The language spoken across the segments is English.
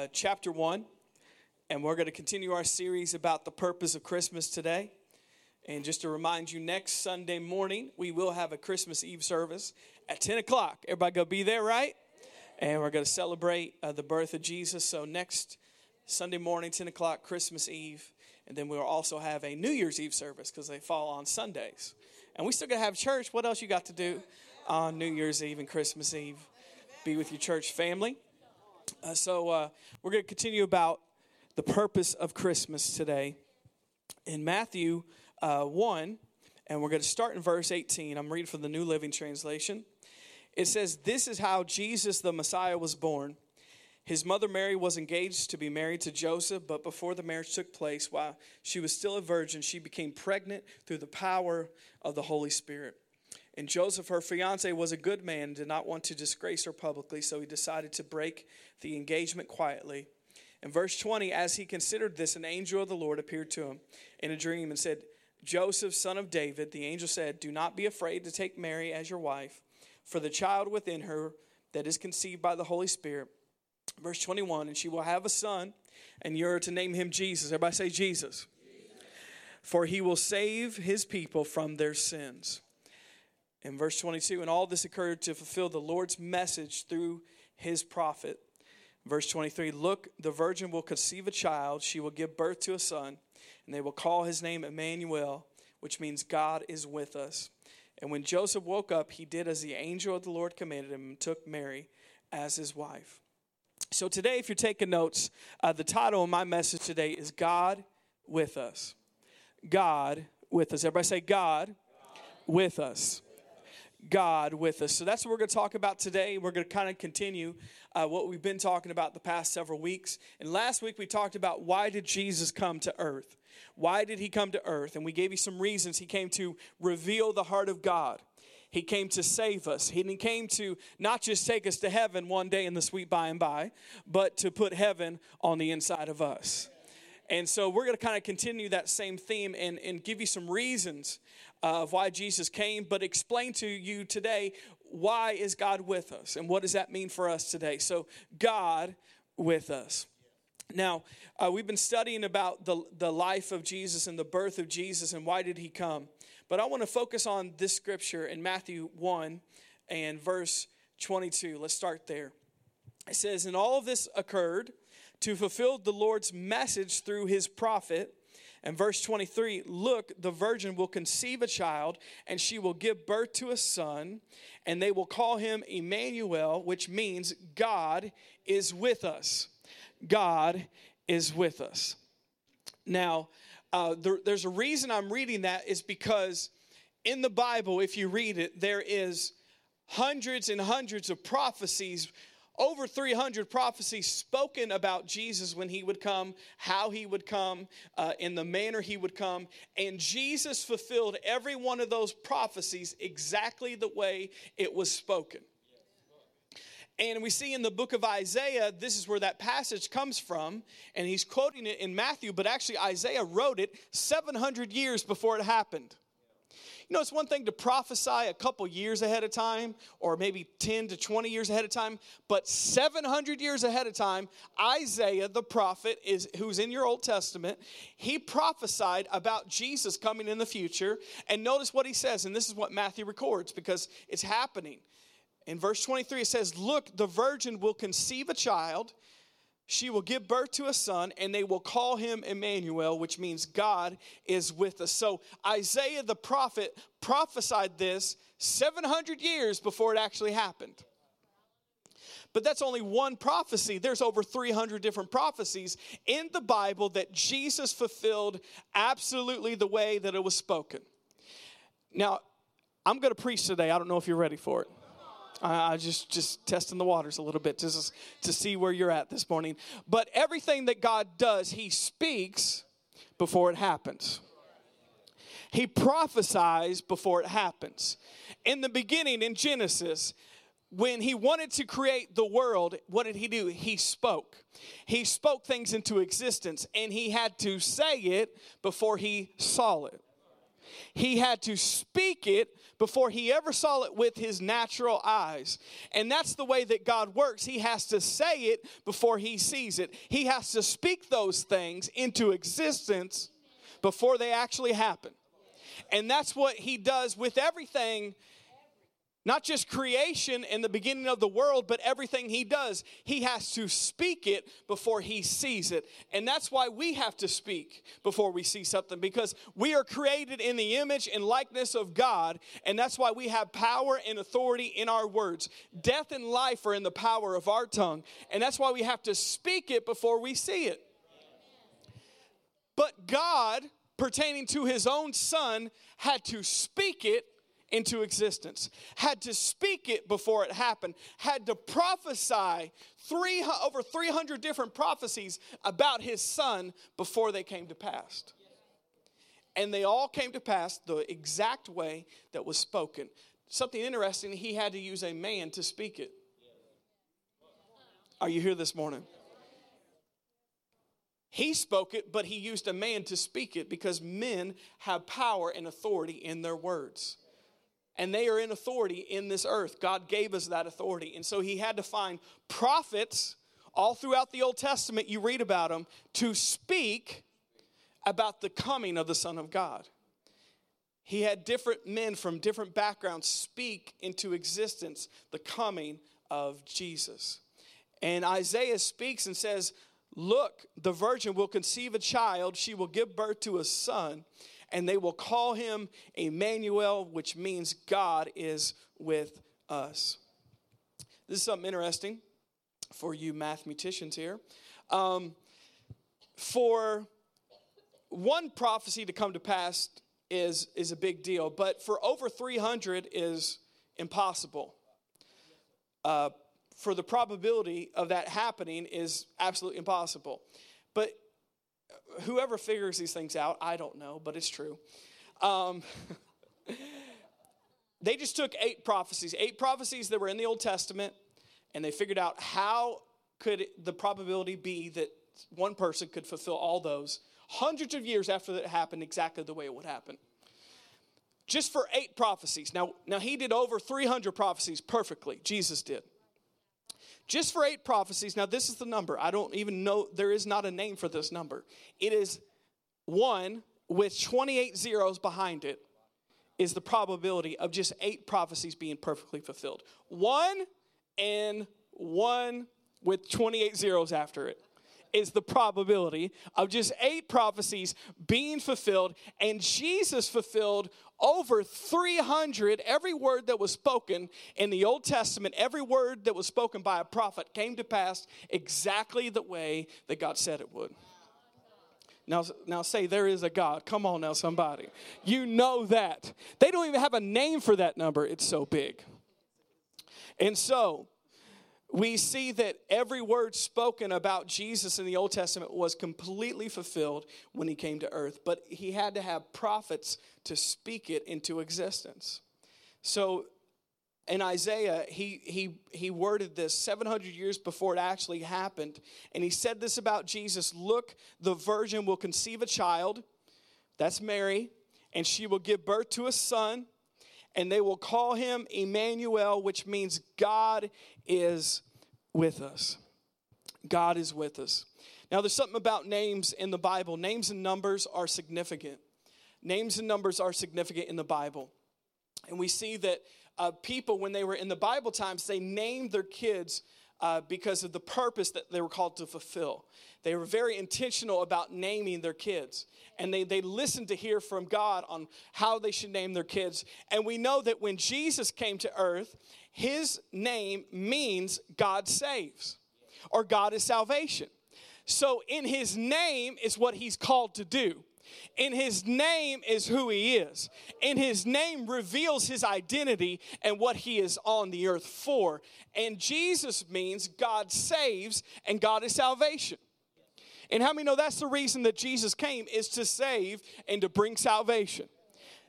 uh, chapter 1, and we're going to continue our series about the purpose of Christmas today. And just to remind you, next Sunday morning, we will have a Christmas Eve service at 10 o'clock. Everybody going to be there, right? And we're going to celebrate uh, the birth of Jesus. So, next Sunday morning, 10 o'clock, Christmas Eve. And then we'll also have a New Year's Eve service because they fall on Sundays. And we still got to have church. What else you got to do on New Year's Eve and Christmas Eve? Be with your church family. Uh, so uh, we're going to continue about the purpose of Christmas today in Matthew uh, 1, and we're going to start in verse 18. I'm reading from the New Living Translation. It says, This is how Jesus the Messiah was born. His mother Mary was engaged to be married to Joseph, but before the marriage took place, while she was still a virgin, she became pregnant through the power of the Holy Spirit. And Joseph, her fiance, was a good man, and did not want to disgrace her publicly, so he decided to break the engagement quietly. In verse 20, as he considered this, an angel of the Lord appeared to him in a dream and said, Joseph, son of David, the angel said, Do not be afraid to take Mary as your wife, for the child within her that is conceived by the Holy Spirit. Verse 21, and she will have a son, and you're to name him Jesus. Everybody say Jesus. Jesus. For he will save his people from their sins. In verse 22, and all this occurred to fulfill the Lord's message through his prophet. Verse 23 Look, the virgin will conceive a child, she will give birth to a son, and they will call his name Emmanuel, which means God is with us. And when Joseph woke up, he did as the angel of the Lord commanded him and took Mary as his wife. So, today, if you're taking notes, uh, the title of my message today is God with us. God with us. Everybody say, God, God. with us. God with us. So that's what we're going to talk about today. We're going to kind of continue uh, what we've been talking about the past several weeks. And last week we talked about why did Jesus come to earth? Why did he come to earth? And we gave you some reasons. He came to reveal the heart of God. He came to save us. He came to not just take us to heaven one day in the sweet by and by, but to put heaven on the inside of us. And so we're going to kind of continue that same theme and, and give you some reasons of why Jesus came, but explain to you today why is God with us and what does that mean for us today. So, God with us. Now, uh, we've been studying about the, the life of Jesus and the birth of Jesus and why did he come. But I want to focus on this scripture in Matthew 1 and verse 22. Let's start there. It says, And all of this occurred to fulfill the Lord's message through his prophet and verse 23 Look, the virgin will conceive a child, and she will give birth to a son, and they will call him Emmanuel, which means God is with us. God is with us. Now, uh, there, there's a reason I'm reading that is because in the Bible, if you read it, there is hundreds and hundreds of prophecies over 300 prophecies spoken about Jesus when he would come, how he would come, uh, in the manner he would come. And Jesus fulfilled every one of those prophecies exactly the way it was spoken. And we see in the book of Isaiah, this is where that passage comes from. And he's quoting it in Matthew, but actually, Isaiah wrote it 700 years before it happened. You know, it's one thing to prophesy a couple years ahead of time, or maybe 10 to 20 years ahead of time, but 700 years ahead of time, Isaiah the prophet is who's in your Old Testament, he prophesied about Jesus coming in the future. And notice what he says, and this is what Matthew records because it's happening. In verse 23, it says, Look, the virgin will conceive a child she will give birth to a son, and they will call him Emmanuel, which means God is with us. So Isaiah the prophet prophesied this 700 years before it actually happened. But that's only one prophecy. There's over 300 different prophecies in the Bible that Jesus fulfilled absolutely the way that it was spoken. Now, I'm going to preach today. I don't know if you're ready for it. I just just testing the waters a little bit just to see where you're at this morning. But everything that God does, He speaks before it happens. He prophesies before it happens. In the beginning, in Genesis, when he wanted to create the world, what did he do? He spoke. He spoke things into existence, and he had to say it before he saw it. He had to speak it before he ever saw it with his natural eyes. And that's the way that God works. He has to say it before he sees it, he has to speak those things into existence before they actually happen. And that's what he does with everything not just creation in the beginning of the world, but everything he does. He has to speak it before he sees it. And that's why we have to speak before we see something, because we are created in the image and likeness of God. And that's why we have power and authority in our words. Death and life are in the power of our tongue. And that's why we have to speak it before we see it. But God, pertaining to his own son, had to speak it into existence, had to speak it before it happened, had to prophesy three, over 300 different prophecies about his son before they came to pass. And they all came to pass the exact way that was spoken. Something interesting, he had to use a man to speak it. Are you here this morning? He spoke it, but he used a man to speak it because men have power and authority in their words and they are in authority in this earth. God gave us that authority. And so he had to find prophets all throughout the Old Testament, you read about them, to speak about the coming of the Son of God. He had different men from different backgrounds speak into existence the coming of Jesus. And Isaiah speaks and says, Look, the virgin will conceive a child, she will give birth to a son and they will call him Emmanuel, which means God is with us. This is something interesting for you mathematicians here. Um, for one prophecy to come to pass is, is a big deal, but for over 300 is impossible. Uh, for the probability of that happening is absolutely impossible. But whoever figures these things out, I don't know, but it's true. Um, they just took eight prophecies, eight prophecies that were in the Old Testament, and they figured out how could the probability be that one person could fulfill all those hundreds of years after that happened exactly the way it would happen. Just for eight prophecies. Now now he did over 300 prophecies perfectly. Jesus did just for eight prophecies. Now, this is the number. I don't even know, there is not a name for this number. It is one with 28 zeros behind it, is the probability of just eight prophecies being perfectly fulfilled. One and one with 28 zeros after it is the probability of just eight prophecies being fulfilled, and Jesus fulfilled over 300. Every word that was spoken in the Old Testament, every word that was spoken by a prophet came to pass exactly the way that God said it would. Now, now say there is a God. Come on now, somebody. You know that. They don't even have a name for that number. It's so big. And so we see that every word spoken about Jesus in the Old Testament was completely fulfilled when he came to earth, but he had to have prophets to speak it into existence. So in Isaiah, he, he, he worded this 700 years before it actually happened. And he said this about Jesus Look, the virgin will conceive a child, that's Mary, and she will give birth to a son and they will call him Emmanuel, which means God is with us. God is with us. Now, there's something about names in the Bible. Names and numbers are significant. Names and numbers are significant in the Bible. And we see that uh, people, when they were in the Bible times, they named their kids uh, because of the purpose that they were called to fulfill. They were very intentional about naming their kids. And they, they listened to hear from God on how they should name their kids. And we know that when Jesus came to earth, his name means God saves or God is salvation. So in his name is what he's called to do. In his name is who he is. In his name reveals his identity and what he is on the earth for. And Jesus means God saves and God is salvation. And how many know that's the reason that Jesus came is to save and to bring salvation?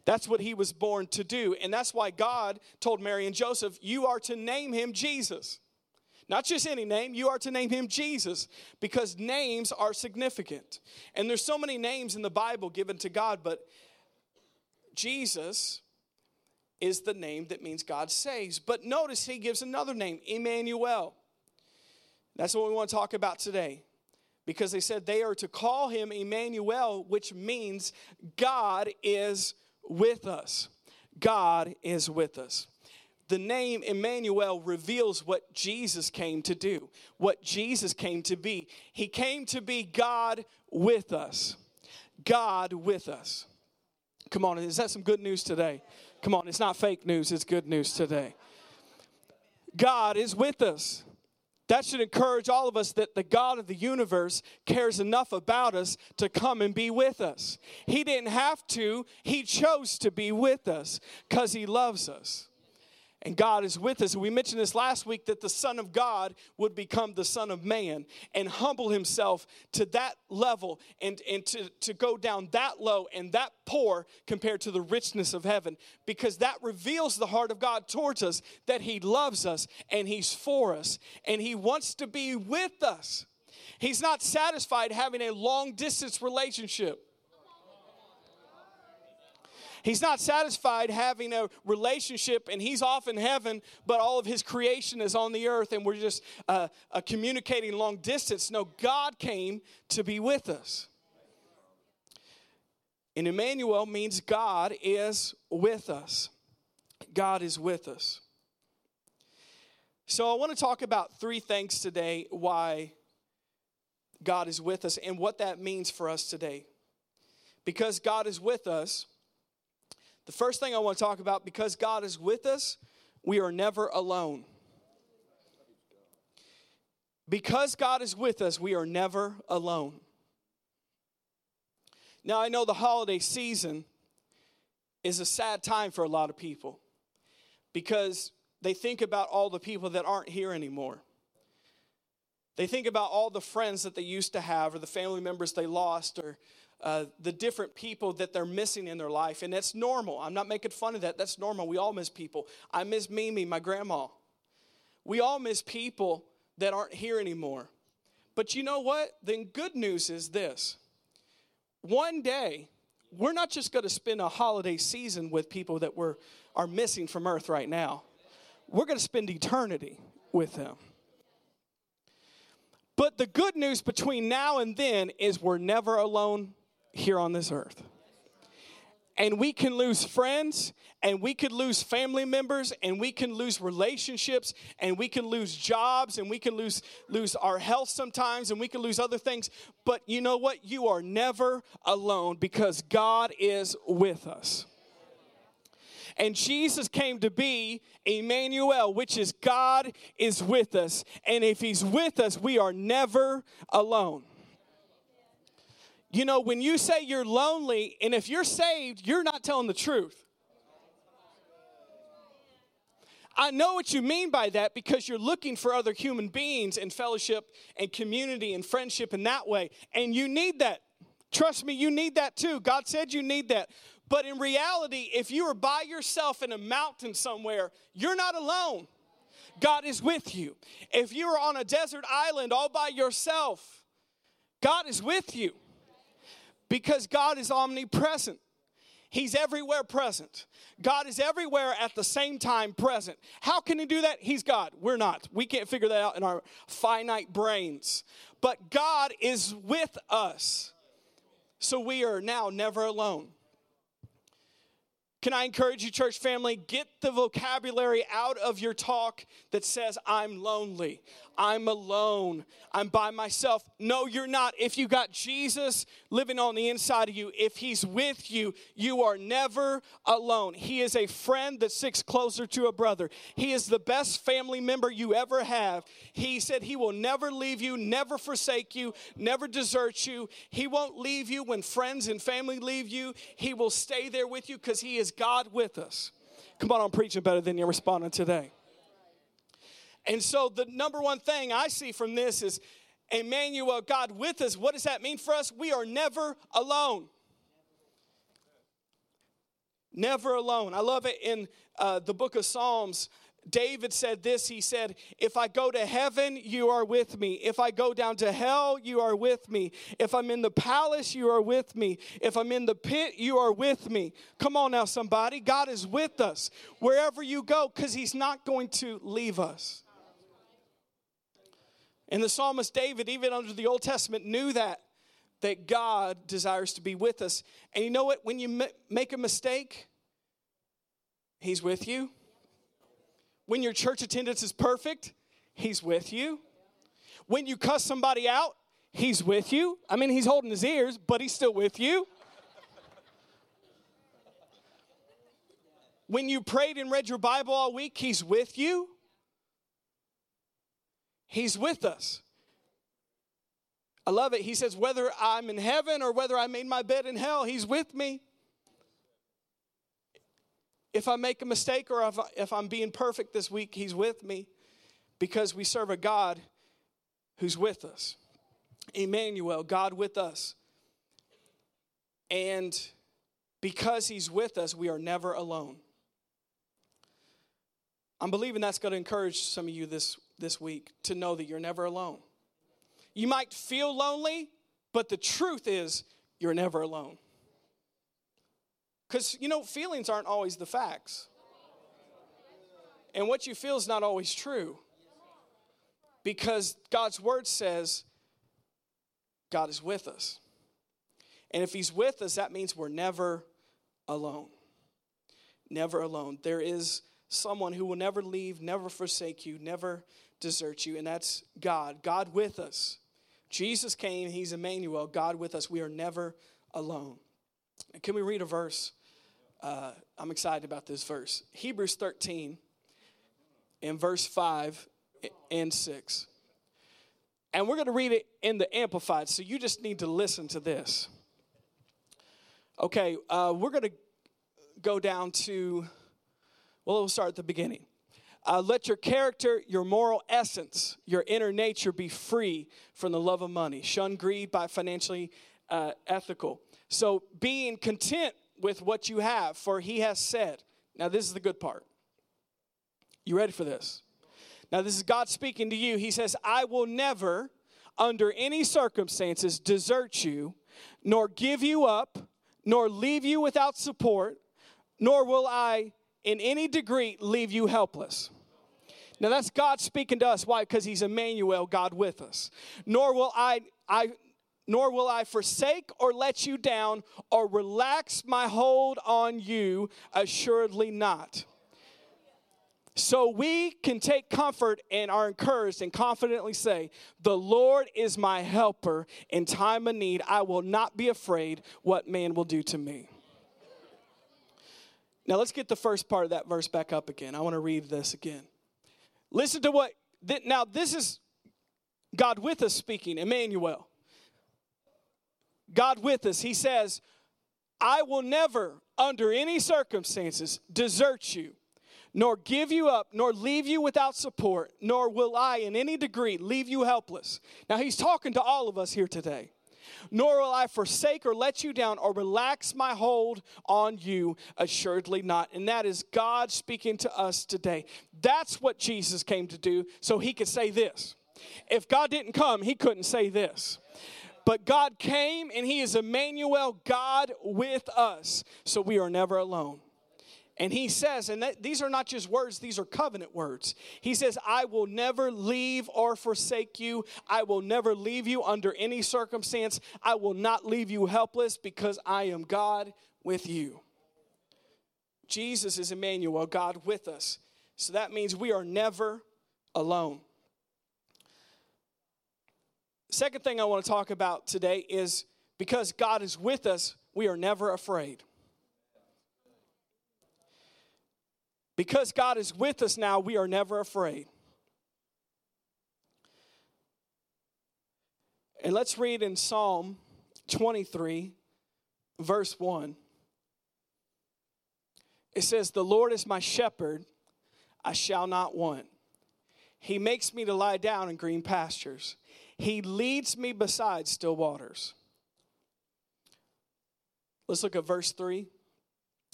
That's what he was born to do. And that's why God told Mary and Joseph, You are to name him Jesus. Not just any name, you are to name him Jesus because names are significant. And there's so many names in the Bible given to God, but Jesus is the name that means God saves. But notice he gives another name, Emmanuel. That's what we want to talk about today. Because they said they are to call him Emmanuel, which means God is with us. God is with us. The name Emmanuel reveals what Jesus came to do, what Jesus came to be. He came to be God with us. God with us. Come on, is that some good news today? Come on, it's not fake news, it's good news today. God is with us. That should encourage all of us that the God of the universe cares enough about us to come and be with us. He didn't have to, He chose to be with us because He loves us and God is with us. We mentioned this last week that the Son of God would become the Son of Man and humble himself to that level and, and to, to go down that low and that poor compared to the richness of heaven because that reveals the heart of God towards us that he loves us and he's for us and he wants to be with us. He's not satisfied having a long distance relationship. He's not satisfied having a relationship and he's off in heaven, but all of his creation is on the earth and we're just uh, uh, communicating long distance. No, God came to be with us. And Emmanuel means God is with us. God is with us. So I want to talk about three things today why God is with us and what that means for us today. Because God is with us, the first thing I want to talk about because God is with us, we are never alone. Because God is with us, we are never alone. Now, I know the holiday season is a sad time for a lot of people because they think about all the people that aren't here anymore. They think about all the friends that they used to have or the family members they lost or uh, the different people that they're missing in their life. And that's normal. I'm not making fun of that. That's normal. We all miss people. I miss Mimi, my grandma. We all miss people that aren't here anymore. But you know what? Then good news is this one day, we're not just going to spend a holiday season with people that we're, are missing from earth right now. We're going to spend eternity with them. But the good news between now and then is we're never alone here on this earth. And we can lose friends, and we could lose family members, and we can lose relationships, and we can lose jobs, and we can lose, lose our health sometimes, and we can lose other things. But you know what? You are never alone because God is with us. And Jesus came to be Emmanuel, which is God is with us. And if He's with us, we are never alone. You know, when you say you're lonely, and if you're saved, you're not telling the truth. I know what you mean by that because you're looking for other human beings and fellowship and community and friendship in that way. And you need that. Trust me, you need that too. God said you need that. But in reality, if you are by yourself in a mountain somewhere, you're not alone. God is with you. If you are on a desert island all by yourself, God is with you because God is omnipresent. He's everywhere present. God is everywhere at the same time present. How can He do that? He's God. We're not. We can't figure that out in our finite brains. But God is with us. So we are now never alone. Can I encourage you, church family? Get the vocabulary out of your talk that says, I'm lonely, I'm alone, I'm by myself. No, you're not. If you got Jesus living on the inside of you, if He's with you, you are never alone. He is a friend that sticks closer to a brother. He is the best family member you ever have. He said He will never leave you, never forsake you, never desert you. He won't leave you when friends and family leave you. He will stay there with you because He is God with us. Come on, I'm preaching better than you're responding today. And so, the number one thing I see from this is Emmanuel, God with us. What does that mean for us? We are never alone. Never alone. I love it in uh, the book of Psalms. David said this He said, If I go to heaven, you are with me. If I go down to hell, you are with me. If I'm in the palace, you are with me. If I'm in the pit, you are with me. Come on now, somebody. God is with us wherever you go because He's not going to leave us. And the psalmist David, even under the Old Testament, knew that, that God desires to be with us. And you know what? When you make a mistake, He's with you. When your church attendance is perfect, He's with you. When you cuss somebody out, He's with you. I mean, He's holding His ears, but He's still with you. When you prayed and read your Bible all week, He's with you. He's with us. I love it. He says, whether I'm in heaven or whether I made my bed in hell, He's with me. If I make a mistake or if, I, if I'm being perfect this week, He's with me because we serve a God who's with us. Emmanuel, God with us. And because He's with us, we are never alone. I'm believing that's going to encourage some of you this, this week to know that you're never alone. You might feel lonely, but the truth is you're never alone. Because, you know, feelings aren't always the facts. And what you feel is not always true. Because God's word says God is with us. And if He's with us, that means we're never alone. Never alone. There is someone who will never leave, never forsake you, never desert you, and that's God. God with us. Jesus came, He's Emmanuel, God with us. We are never alone. can we read a verse? Uh, I'm excited about this verse. Hebrews 13 in verse 5 and 6. And we're going to read it in the Amplified, so you just need to listen to this. Okay, uh, we're going to go down to, well, we'll start at the beginning. Uh, let your character, your moral essence, your inner nature be free from the love of money. Shun greed by financially uh, ethical. So, being content with what you have, for he has said. Now, this is the good part. You ready for this? Now, this is God speaking to you. He says, I will never, under any circumstances, desert you, nor give you up, nor leave you without support, nor will I, in any degree, leave you helpless. Now that's God speaking to us. Why? Because He's Emmanuel, God with us. Nor will I, I nor will I forsake or let you down or relax my hold on you, assuredly not. So we can take comfort and are encouraged and confidently say, The Lord is my helper in time of need. I will not be afraid what man will do to me. Now let's get the first part of that verse back up again. I want to read this again. Listen to what, now this is God with us speaking, Emmanuel. God with us. He says, I will never, under any circumstances, desert you, nor give you up, nor leave you without support, nor will I in any degree leave you helpless. Now, he's talking to all of us here today. Nor will I forsake or let you down or relax my hold on you, assuredly not. And that is God speaking to us today. That's what Jesus came to do, so he could say this. If God didn't come, he couldn't say this. But God came and He is Emmanuel, God with us. So we are never alone. And he says, and that, these are not just words, these are covenant words. He says, I will never leave or forsake you. I will never leave you under any circumstance. I will not leave you helpless because I am God with you. Jesus is Emmanuel, God with us. So that means we are never alone. Second thing I want to talk about today is because God is with us, we are never afraid. Because God is with us now, we are never afraid. And let's read in Psalm 23, verse 1. It says, The Lord is my shepherd, I shall not want. He makes me to lie down in green pastures. He leads me beside still waters. Let's look at verse 3.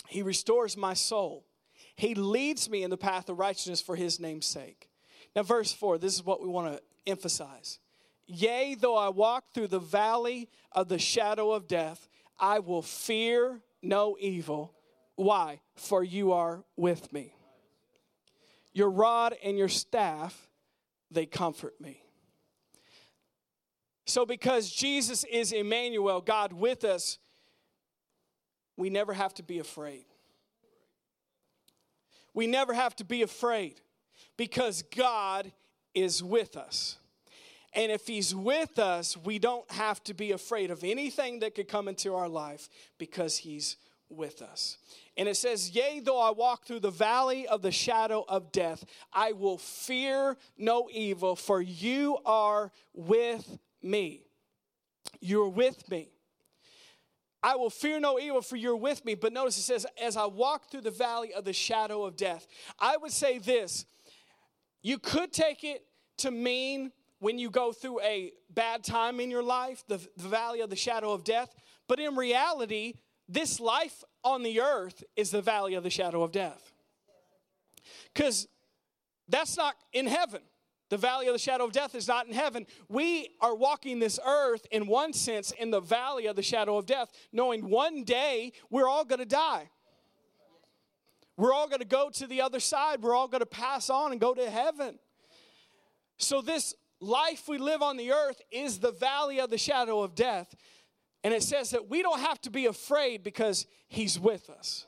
He restores my soul. He leads me in the path of righteousness for his name's sake. Now, verse 4, this is what we want to emphasize. Yea, though I walk through the valley of the shadow of death, I will fear no evil. Why? For you are with me. Your rod and your staff, they comfort me. So, because Jesus is Emmanuel, God with us, we never have to be afraid. We never have to be afraid because God is with us. And if He's with us, we don't have to be afraid of anything that could come into our life because He's with us. And it says, Yea, though I walk through the valley of the shadow of death, I will fear no evil, for you are with me. You're with me. I will fear no evil, for you're with me. But notice it says, As I walk through the valley of the shadow of death, I would say this you could take it to mean when you go through a bad time in your life, the, the valley of the shadow of death. But in reality, this life on the earth is the valley of the shadow of death. Because that's not in heaven. The valley of the shadow of death is not in heaven. We are walking this earth in one sense in the valley of the shadow of death, knowing one day we're all going to die. We're all going to go to the other side. We're all going to pass on and go to heaven. So, this life we live on the earth is the valley of the shadow of death. And it says that we don't have to be afraid because He's with us.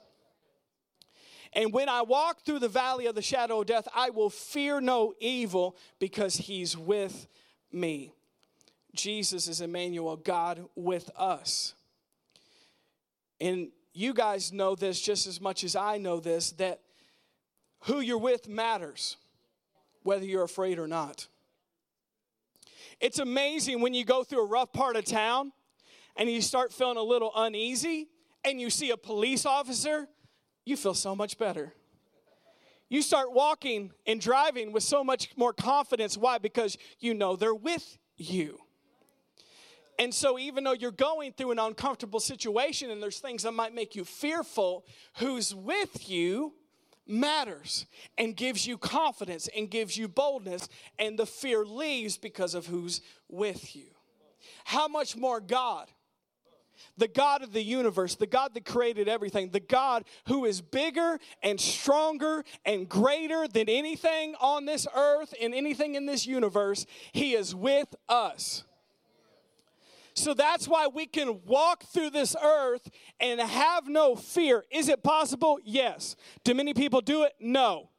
And when I walk through the valley of the shadow of death, I will fear no evil because He's with me. Jesus is Emmanuel, God with us. And you guys know this just as much as I know this that who you're with matters, whether you're afraid or not. It's amazing when you go through a rough part of town and you start feeling a little uneasy and you see a police officer, you feel so much better. You start walking and driving with so much more confidence. Why? Because you know they're with you. And so, even though you're going through an uncomfortable situation and there's things that might make you fearful, who's with you matters and gives you confidence and gives you boldness, and the fear leaves because of who's with you. How much more God? The God of the universe, the God that created everything, the God who is bigger and stronger and greater than anything on this earth and anything in this universe, He is with us. So that's why we can walk through this earth and have no fear. Is it possible? Yes. Do many people do it? No.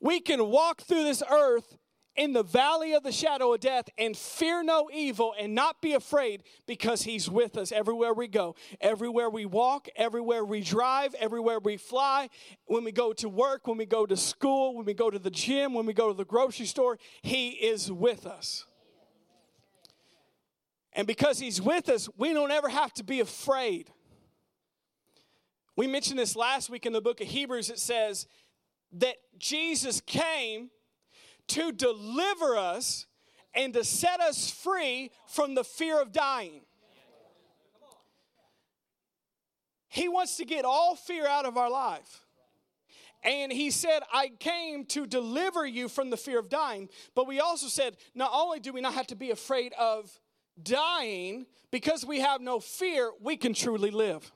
We can walk through this earth in the valley of the shadow of death and fear no evil and not be afraid because he's with us everywhere we go everywhere we walk everywhere we drive everywhere we fly when we go to work when we go to school when we go to the gym when we go to the grocery store he is with us and because He's with us, we don't ever have to be afraid. We mentioned this last week in the book of Hebrews. It says that Jesus came to deliver us and to set us free from the fear of dying. He wants to get all fear out of our life. And he said, I came to deliver you from the fear of dying. But we also said, not only do we not have to be afraid of dying, because we have no fear, we can truly live.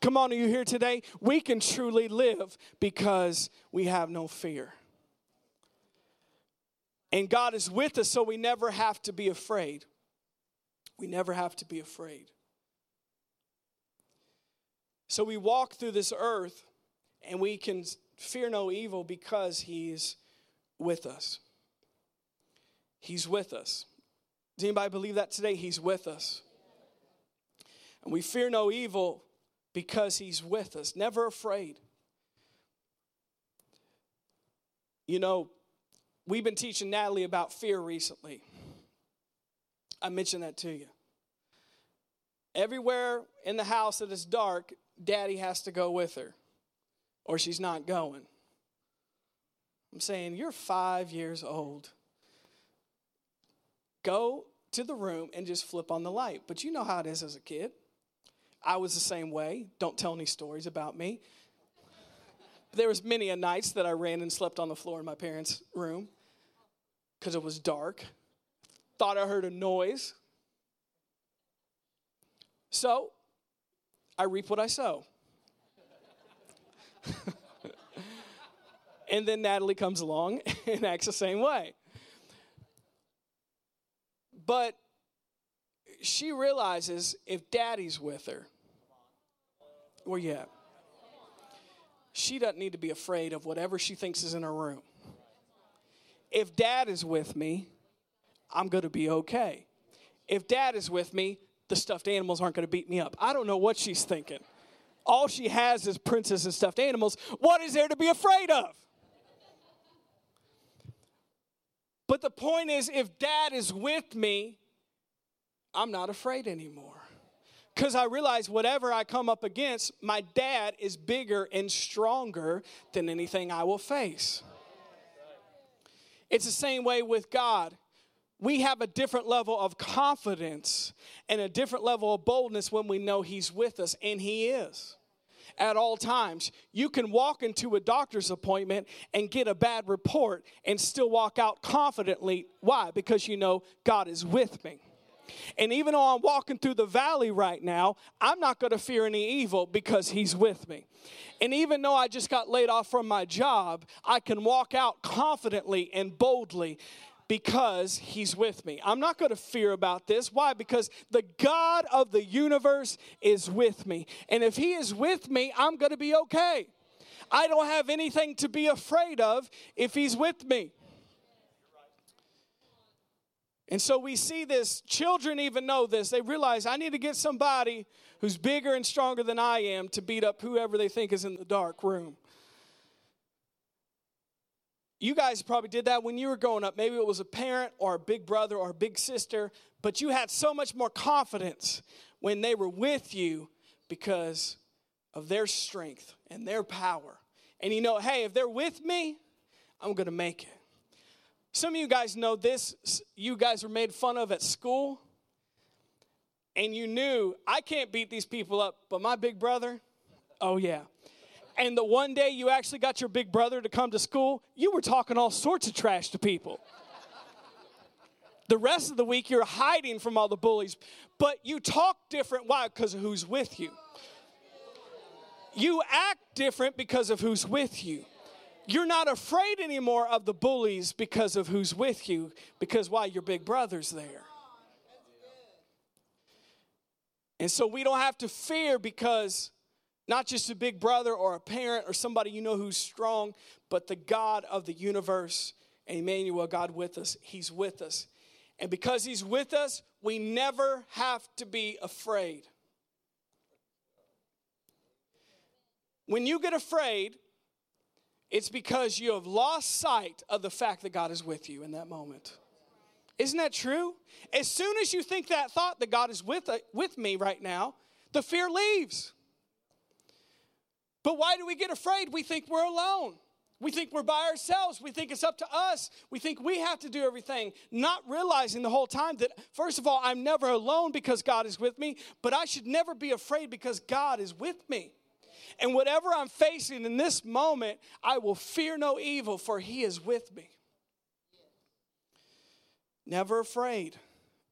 Come on, are you here today? We can truly live because we have no fear. And God is with us, so we never have to be afraid. We never have to be afraid. So we walk through this earth and we can fear no evil because He's with us. He's with us. Does anybody believe that today? He's with us. And we fear no evil because He's with us, never afraid. You know, we've been teaching Natalie about fear recently. I mentioned that to you. Everywhere in the house that is dark, daddy has to go with her, or she's not going. I'm saying, You're five years old go to the room and just flip on the light. But you know how it is as a kid. I was the same way. Don't tell any stories about me. There was many a nights that I ran and slept on the floor in my parents' room because it was dark. Thought I heard a noise. So I reap what I sow. and then Natalie comes along and acts the same way. But she realizes if daddy's with her, well, yeah. She doesn't need to be afraid of whatever she thinks is in her room. If dad is with me, I'm going to be okay. If dad is with me, the stuffed animals aren't going to beat me up. I don't know what she's thinking. All she has is princess and stuffed animals. What is there to be afraid of? But the point is, if dad is with me, I'm not afraid anymore. Because I realize whatever I come up against, my dad is bigger and stronger than anything I will face. It's the same way with God. We have a different level of confidence and a different level of boldness when we know He's with us, and He is at all times. You can walk into a doctor's appointment and get a bad report and still walk out confidently. Why? Because you know God is with me. And even though I'm walking through the valley right now, I'm not going to fear any evil because He's with me. And even though I just got laid off from my job, I can walk out confidently and boldly because he's with me. I'm not going to fear about this. Why? Because the God of the universe is with me. And if he is with me, I'm going to be okay. I don't have anything to be afraid of if he's with me. And so we see this. Children even know this. They realize I need to get somebody who's bigger and stronger than I am to beat up whoever they think is in the dark room. You guys probably did that when you were growing up. Maybe it was a parent or a big brother or a big sister, but you had so much more confidence when they were with you because of their strength and their power. And you know, hey, if they're with me, I'm going to make it. Some of you guys know this. You guys were made fun of at school, and you knew, I can't beat these people up, but my big brother, oh yeah. And the one day you actually got your big brother to come to school, you were talking all sorts of trash to people. The rest of the week, you're hiding from all the bullies, but you talk different. Why? Because of who's with you. You act different because of who's with you. You're not afraid anymore of the bullies because of who's with you, because why? Your big brother's there. And so we don't have to fear because not just a big brother or a parent or somebody you know who's strong, but the God of the universe, Emmanuel, God with us. He's with us. And because He's with us, we never have to be afraid. When you get afraid, it's because you have lost sight of the fact that God is with you in that moment. Isn't that true? As soon as you think that thought that God is with, uh, with me right now, the fear leaves. But why do we get afraid? We think we're alone. We think we're by ourselves. We think it's up to us. We think we have to do everything, not realizing the whole time that, first of all, I'm never alone because God is with me, but I should never be afraid because God is with me. And whatever I'm facing in this moment, I will fear no evil, for He is with me. Never afraid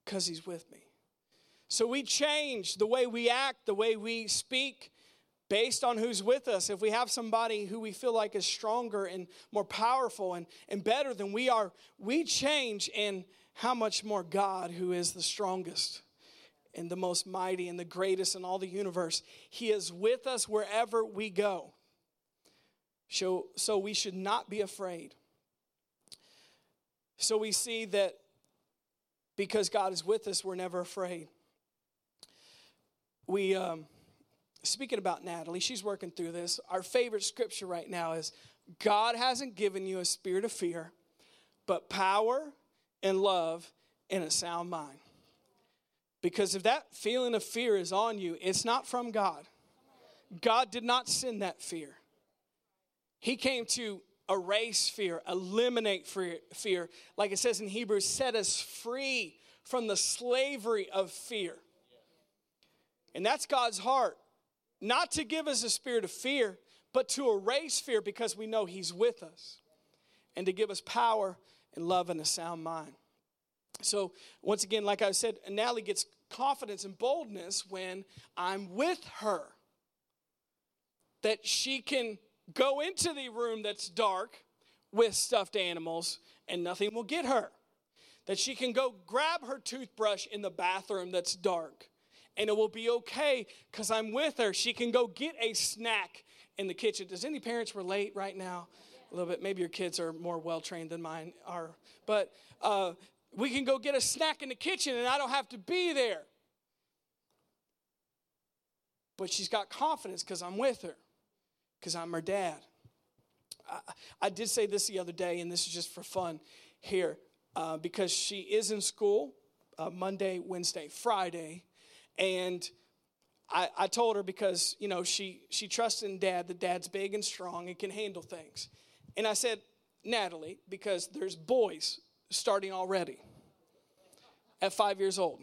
because He's with me. So we change the way we act, the way we speak, based on who's with us. If we have somebody who we feel like is stronger and more powerful and, and better than we are, we change in how much more God, who is the strongest and the most mighty and the greatest in all the universe, He is with us wherever we go. So, so we should not be afraid. So we see that because God is with us, we're never afraid. We, um, speaking about Natalie, she's working through this. Our favorite scripture right now is God hasn't given you a spirit of fear, but power and love and a sound mind. Because if that feeling of fear is on you, it's not from God. God did not send that fear. He came to erase fear, eliminate fear. Like it says in Hebrews, set us free from the slavery of fear. And that's God's heart not to give us a spirit of fear, but to erase fear because we know He's with us and to give us power and love and a sound mind. So, once again, like I said, Natalie gets confidence and boldness when I'm with her. That she can go into the room that's dark with stuffed animals and nothing will get her. That she can go grab her toothbrush in the bathroom that's dark and it will be okay because I'm with her. She can go get a snack in the kitchen. Does any parents relate right now? A little bit. Maybe your kids are more well trained than mine are. But uh, we can go get a snack in the kitchen and I don't have to be there. But she's got confidence because I'm with her, because I'm her dad. I, I, did say this the other day, and this is just for fun here, uh, because she is in school uh, Monday, Wednesday, Friday, and I, I told her because you know she she trusts in dad that dad's big and strong and can handle things and i said natalie because there's boys starting already at five years old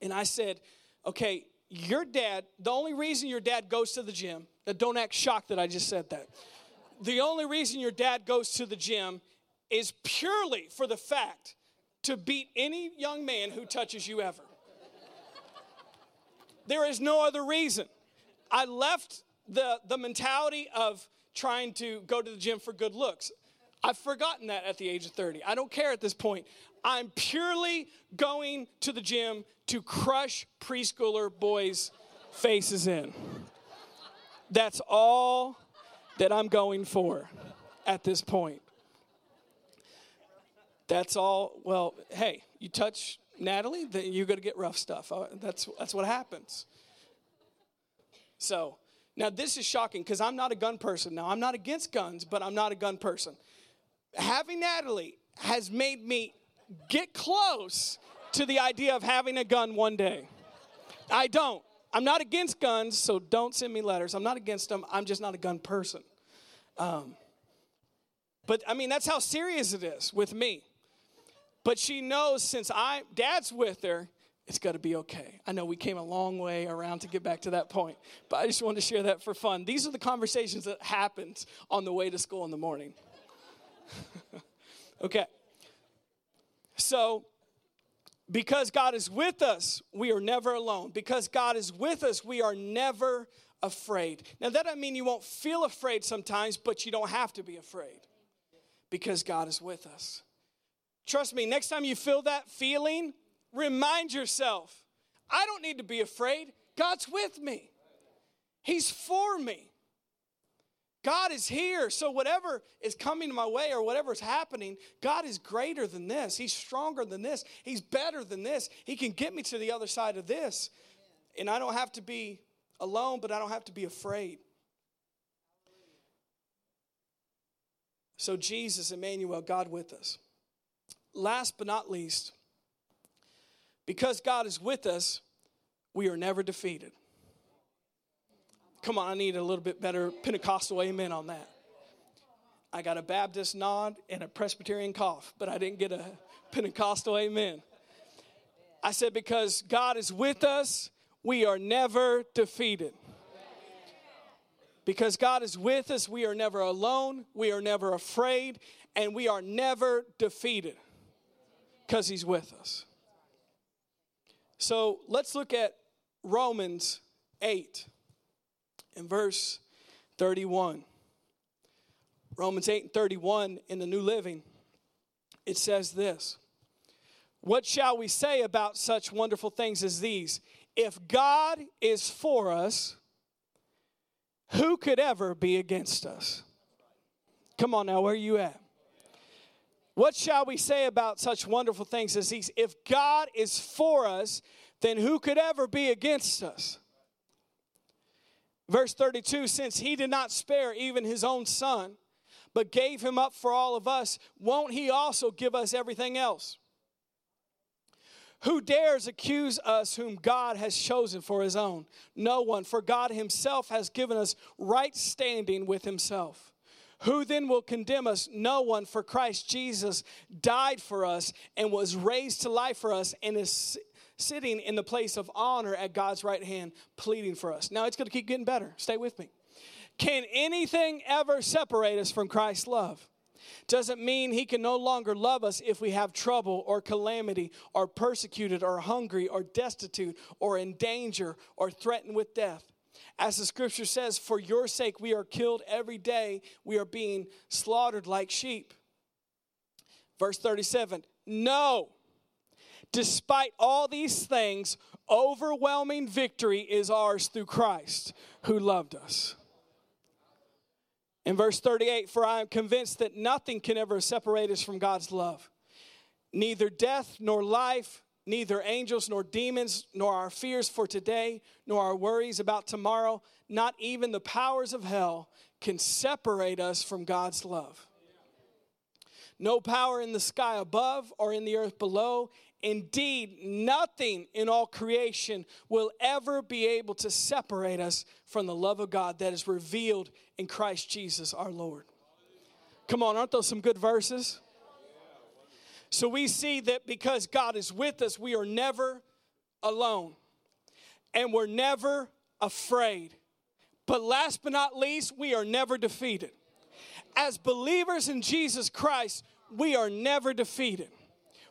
and i said okay your dad the only reason your dad goes to the gym that don't act shocked that i just said that the only reason your dad goes to the gym is purely for the fact to beat any young man who touches you ever there is no other reason. I left the, the mentality of trying to go to the gym for good looks. I've forgotten that at the age of 30. I don't care at this point. I'm purely going to the gym to crush preschooler boys' faces in. That's all that I'm going for at this point. That's all. Well, hey, you touch Natalie, then you're going to get rough stuff. Uh, that's, that's what happens. So, now this is shocking because I'm not a gun person. Now, I'm not against guns, but I'm not a gun person. Having Natalie has made me get close to the idea of having a gun one day. I don't. I'm not against guns, so don't send me letters. I'm not against them. I'm just not a gun person. Um, but I mean, that's how serious it is with me. But she knows since I dad's with her, it's going to be okay. I know we came a long way around to get back to that point, but I just wanted to share that for fun. These are the conversations that happened on the way to school in the morning. okay. So, because God is with us, we are never alone. Because God is with us, we are never afraid. Now, that doesn't mean you won't feel afraid sometimes, but you don't have to be afraid because God is with us. Trust me, next time you feel that feeling, remind yourself I don't need to be afraid. God's with me, He's for me. God is here. So, whatever is coming my way or whatever is happening, God is greater than this. He's stronger than this. He's better than this. He can get me to the other side of this. And I don't have to be alone, but I don't have to be afraid. So, Jesus, Emmanuel, God with us last but not least, because God is with us, we are never defeated. Come on, I need a little bit better Pentecostal amen on that. I got a Baptist nod and a Presbyterian cough, but I didn't get a Pentecostal amen. I said, because God is with us, we are never defeated. Because God is with us, we are never alone, we are never afraid, and we are never defeated because he's with us. So let's look at Romans 8 in verse 31. Romans 8 and 31 in the New Living, it says this What shall we say about such wonderful things as these? If God is for us, who could ever be against us? Come on now, where are you at? What shall we say about such wonderful things as these? If God is for us, then who could ever be against us? Verse 32 Since he did not spare even his own son, but gave him up for all of us, won't he also give us everything else? Who dares accuse us whom God has chosen for his own? No one, for God himself has given us right standing with himself. Who then will condemn us? No one, for Christ Jesus died for us and was raised to life for us and is sitting in the place of honor at God's right hand, pleading for us. Now it's going to keep getting better. Stay with me. Can anything ever separate us from Christ's love? Doesn't mean he can no longer love us if we have trouble or calamity or persecuted or hungry or destitute or in danger or threatened with death. As the scripture says, for your sake we are killed every day, we are being slaughtered like sheep. Verse 37 No, despite all these things, overwhelming victory is ours through Christ who loved us. In verse 38, for I am convinced that nothing can ever separate us from God's love. Neither death nor life, neither angels nor demons, nor our fears for today, nor our worries about tomorrow, not even the powers of hell can separate us from God's love. No power in the sky above or in the earth below. Indeed, nothing in all creation will ever be able to separate us from the love of God that is revealed in Christ Jesus our Lord. Come on, aren't those some good verses? So we see that because God is with us, we are never alone and we're never afraid. But last but not least, we are never defeated. As believers in Jesus Christ, we are never defeated.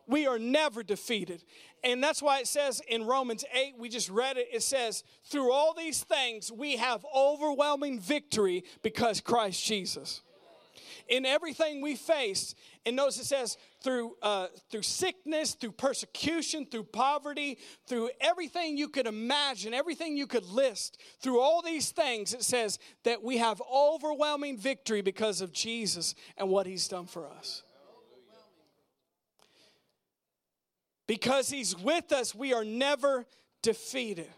We are never defeated. And that's why it says in Romans 8, we just read it, it says, through all these things, we have overwhelming victory because Christ Jesus. In everything we face, and notice it says through uh, through sickness, through persecution, through poverty, through everything you could imagine, everything you could list, through all these things, it says that we have overwhelming victory because of Jesus and what He's done for us. Because he's with us, we are never defeated.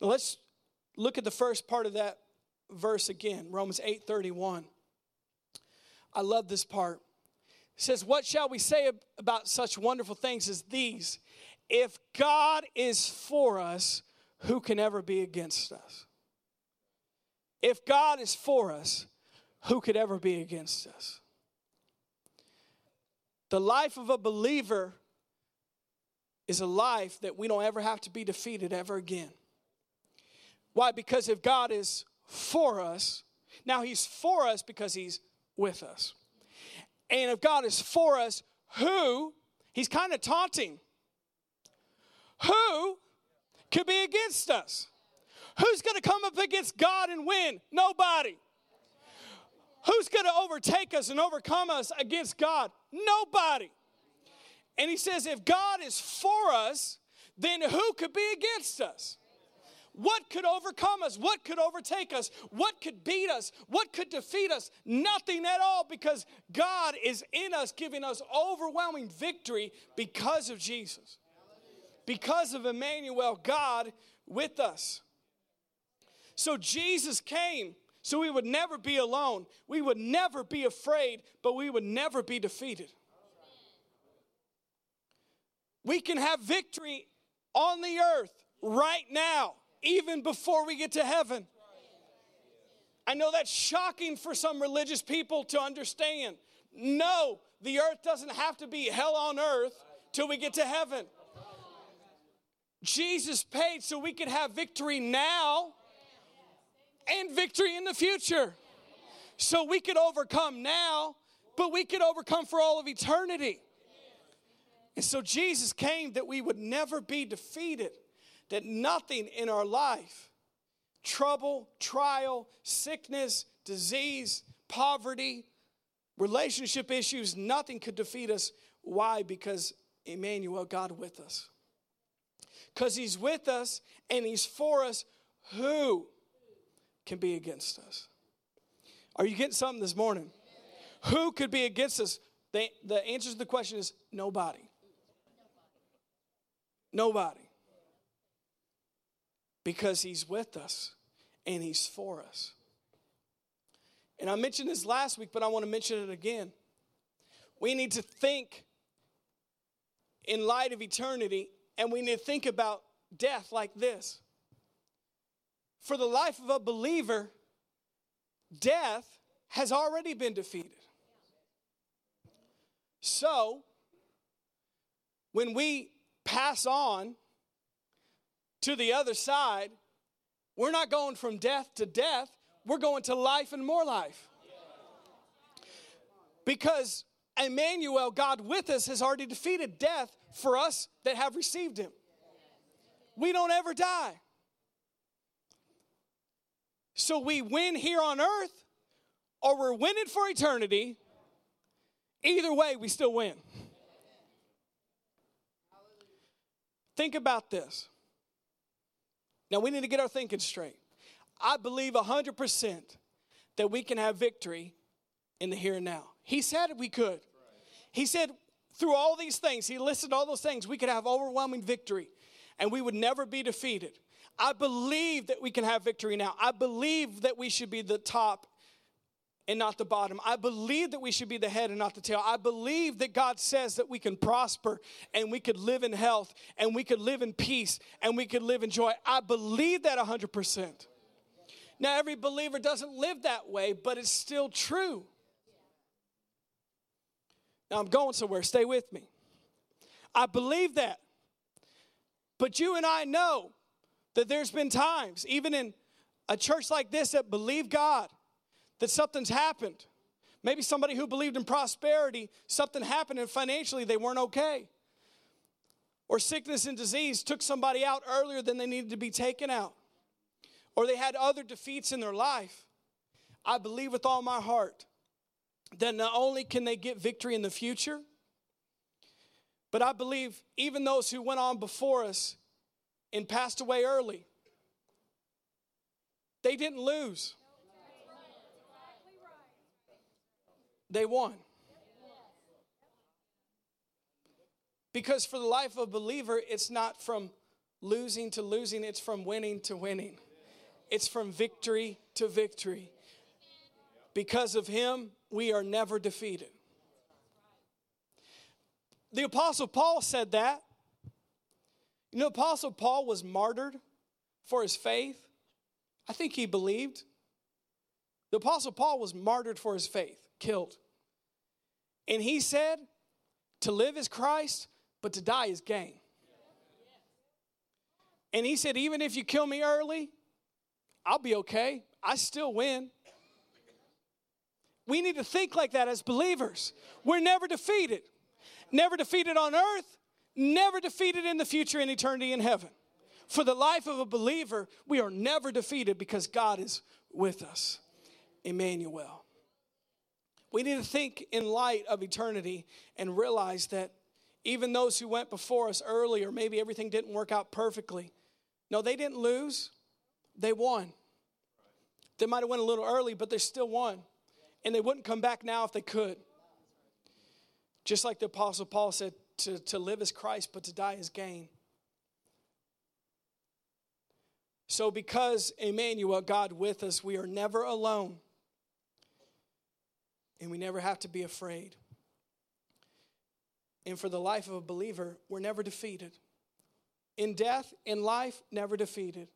Let's look at the first part of that verse again, Romans 8:31. I love this part. It says, "What shall we say about such wonderful things as these? If God is for us, who can ever be against us? If God is for us, who could ever be against us?" The life of a believer is a life that we don't ever have to be defeated ever again. Why? Because if God is for us, now He's for us because He's with us. And if God is for us, who, He's kind of taunting, who could be against us? Who's going to come up against God and win? Nobody. Who's going to overtake us and overcome us against God? Nobody. And he says, if God is for us, then who could be against us? What could overcome us? What could overtake us? What could beat us? What could defeat us? Nothing at all because God is in us, giving us overwhelming victory because of Jesus. Because of Emmanuel, God with us. So Jesus came so we would never be alone. We would never be afraid, but we would never be defeated. We can have victory on the earth right now, even before we get to heaven. I know that's shocking for some religious people to understand. No, the earth doesn't have to be hell on earth till we get to heaven. Jesus paid so we could have victory now and victory in the future. So we could overcome now, but we could overcome for all of eternity. And so Jesus came that we would never be defeated, that nothing in our life, trouble, trial, sickness, disease, poverty, relationship issues, nothing could defeat us. Why? Because Emmanuel, God with us. Because He's with us and He's for us. Who can be against us? Are you getting something this morning? Who could be against us? The, the answer to the question is nobody. Nobody. Because he's with us and he's for us. And I mentioned this last week, but I want to mention it again. We need to think in light of eternity, and we need to think about death like this for the life of a believer, death has already been defeated. So, when we pass on to the other side, We're not going from death to death, we're going to life and more life. Because Emmanuel, God with us, has already defeated death for us that have received Him. We don't ever die. So we win here on earth or we're winning for eternity. Either way, we still win. Think about this. Now, we need to get our thinking straight. I believe 100% that we can have victory in the here and now. He said we could. He said through all these things, He listed all those things, we could have overwhelming victory and we would never be defeated. I believe that we can have victory now. I believe that we should be the top and not the bottom. I believe that we should be the head and not the tail. I believe that God says that we can prosper and we could live in health and we could live in peace and we could live in joy. I believe that 100%. Now, every believer doesn't live that way, but it's still true. Now, I'm going somewhere. Stay with me. I believe that. But you and I know that there's been times, even in a church like this, that believe God that something's happened. Maybe somebody who believed in prosperity, something happened and financially they weren't okay. Or sickness and disease took somebody out earlier than they needed to be taken out. Or they had other defeats in their life. I believe with all my heart that not only can they get victory in the future, but I believe even those who went on before us and passed away early, they didn't lose. they won. Because for the life of a believer, it's not from losing to losing, it's from winning to winning. It's from victory to victory. Because of him, we are never defeated. The Apostle Paul said that. You know, Apostle Paul was martyred for his faith. I think he believed. The Apostle Paul was martyred for his faith killed. And he said, To live is Christ, but to die is gain. And he said, Even if you kill me early, I'll be okay. I still win. We need to think like that as believers. We're never defeated. Never defeated on earth, never defeated in the future in eternity in heaven. For the life of a believer, we are never defeated because God is with us. Emmanuel. We need to think in light of eternity and realize that even those who went before us earlier, maybe everything didn't work out perfectly. No, they didn't lose, they won. They might have went a little early, but they still won. And they wouldn't come back now if they could. Just like the Apostle Paul said, to, to live as Christ, but to die as gain. So, because Emmanuel, God with us, we are never alone and we never have to be afraid. And for the life of a believer, we're never defeated. In death, in life, never defeated.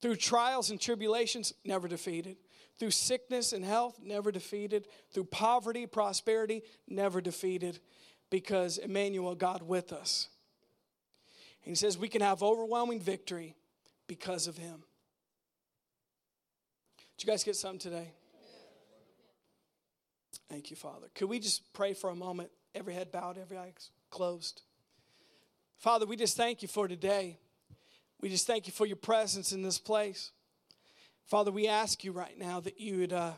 Through trials and tribulations, never defeated. Through sickness and health, never defeated. Through poverty, prosperity, never defeated. Because Emmanuel, God with us. And he says we can have overwhelming victory because of him. Did you guys get something today? Thank you, Father. Could we just pray for a moment? Every head bowed, every eye closed. Father, we just thank you for today. We just thank you for your presence in this place. Father, we ask you right now that you would uh,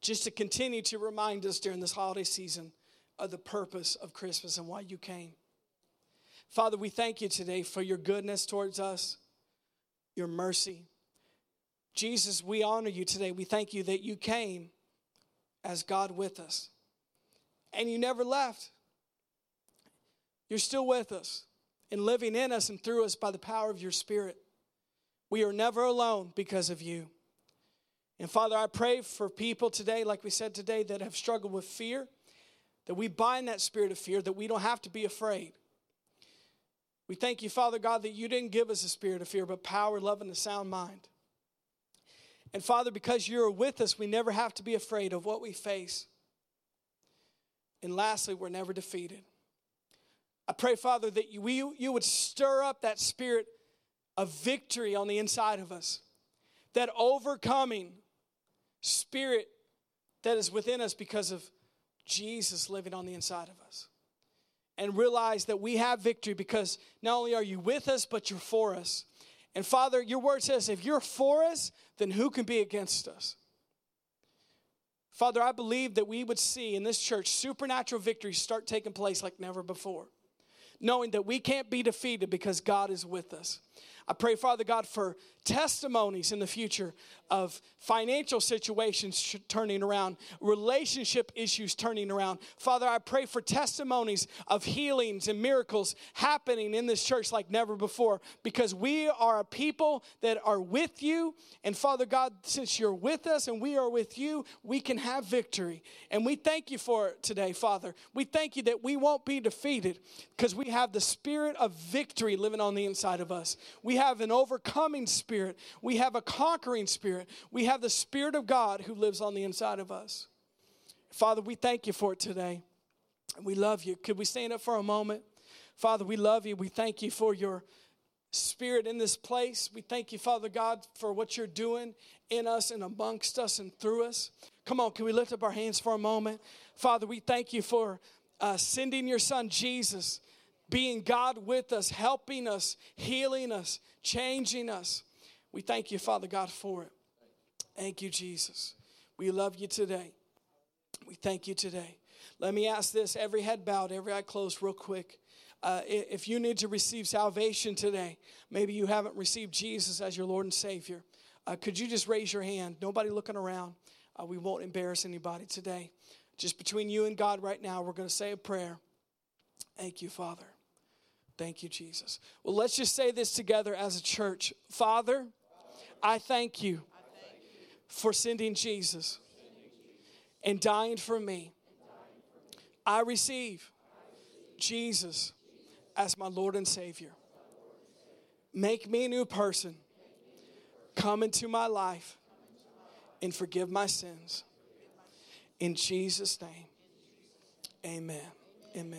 just to continue to remind us during this holiday season of the purpose of Christmas and why you came. Father, we thank you today for your goodness towards us, your mercy. Jesus, we honor you today. We thank you that you came as God with us. And you never left. You're still with us and living in us and through us by the power of your Spirit. We are never alone because of you. And Father, I pray for people today, like we said today, that have struggled with fear, that we bind that spirit of fear, that we don't have to be afraid. We thank you, Father God, that you didn't give us a spirit of fear, but power, love, and a sound mind. And Father, because you're with us, we never have to be afraid of what we face. And lastly, we're never defeated. I pray, Father, that you, you would stir up that spirit of victory on the inside of us, that overcoming spirit that is within us because of Jesus living on the inside of us. And realize that we have victory because not only are you with us, but you're for us. And Father, your word says if you're for us, then who can be against us? Father, I believe that we would see in this church supernatural victories start taking place like never before, knowing that we can't be defeated because God is with us. I pray, Father God, for testimonies in the future of financial situations turning around, relationship issues turning around. Father, I pray for testimonies of healings and miracles happening in this church like never before because we are a people that are with you. And Father God, since you're with us and we are with you, we can have victory. And we thank you for it today, Father. We thank you that we won't be defeated because we have the spirit of victory living on the inside of us. We have an overcoming spirit, we have a conquering spirit, we have the Spirit of God who lives on the inside of us. Father, we thank you for it today. We love you. Could we stand up for a moment? Father, we love you. We thank you for your spirit in this place. We thank you, Father God, for what you're doing in us and amongst us and through us. Come on, can we lift up our hands for a moment? Father, we thank you for uh, sending your son Jesus being God with us, helping us, healing us, changing us. We thank you, Father God, for it. Thank you, Jesus. We love you today. We thank you today. Let me ask this every head bowed, every eye closed, real quick. Uh, if you need to receive salvation today, maybe you haven't received Jesus as your Lord and Savior, uh, could you just raise your hand? Nobody looking around. Uh, we won't embarrass anybody today. Just between you and God right now, we're going to say a prayer. Thank you, Father. Thank you, Jesus. Well, let's just say this together as a church. Father, I thank you for sending Jesus and dying for me. I receive Jesus as my Lord and Savior. Make me a new person. Come into my life and forgive my sins. In Jesus' name, amen. Amen.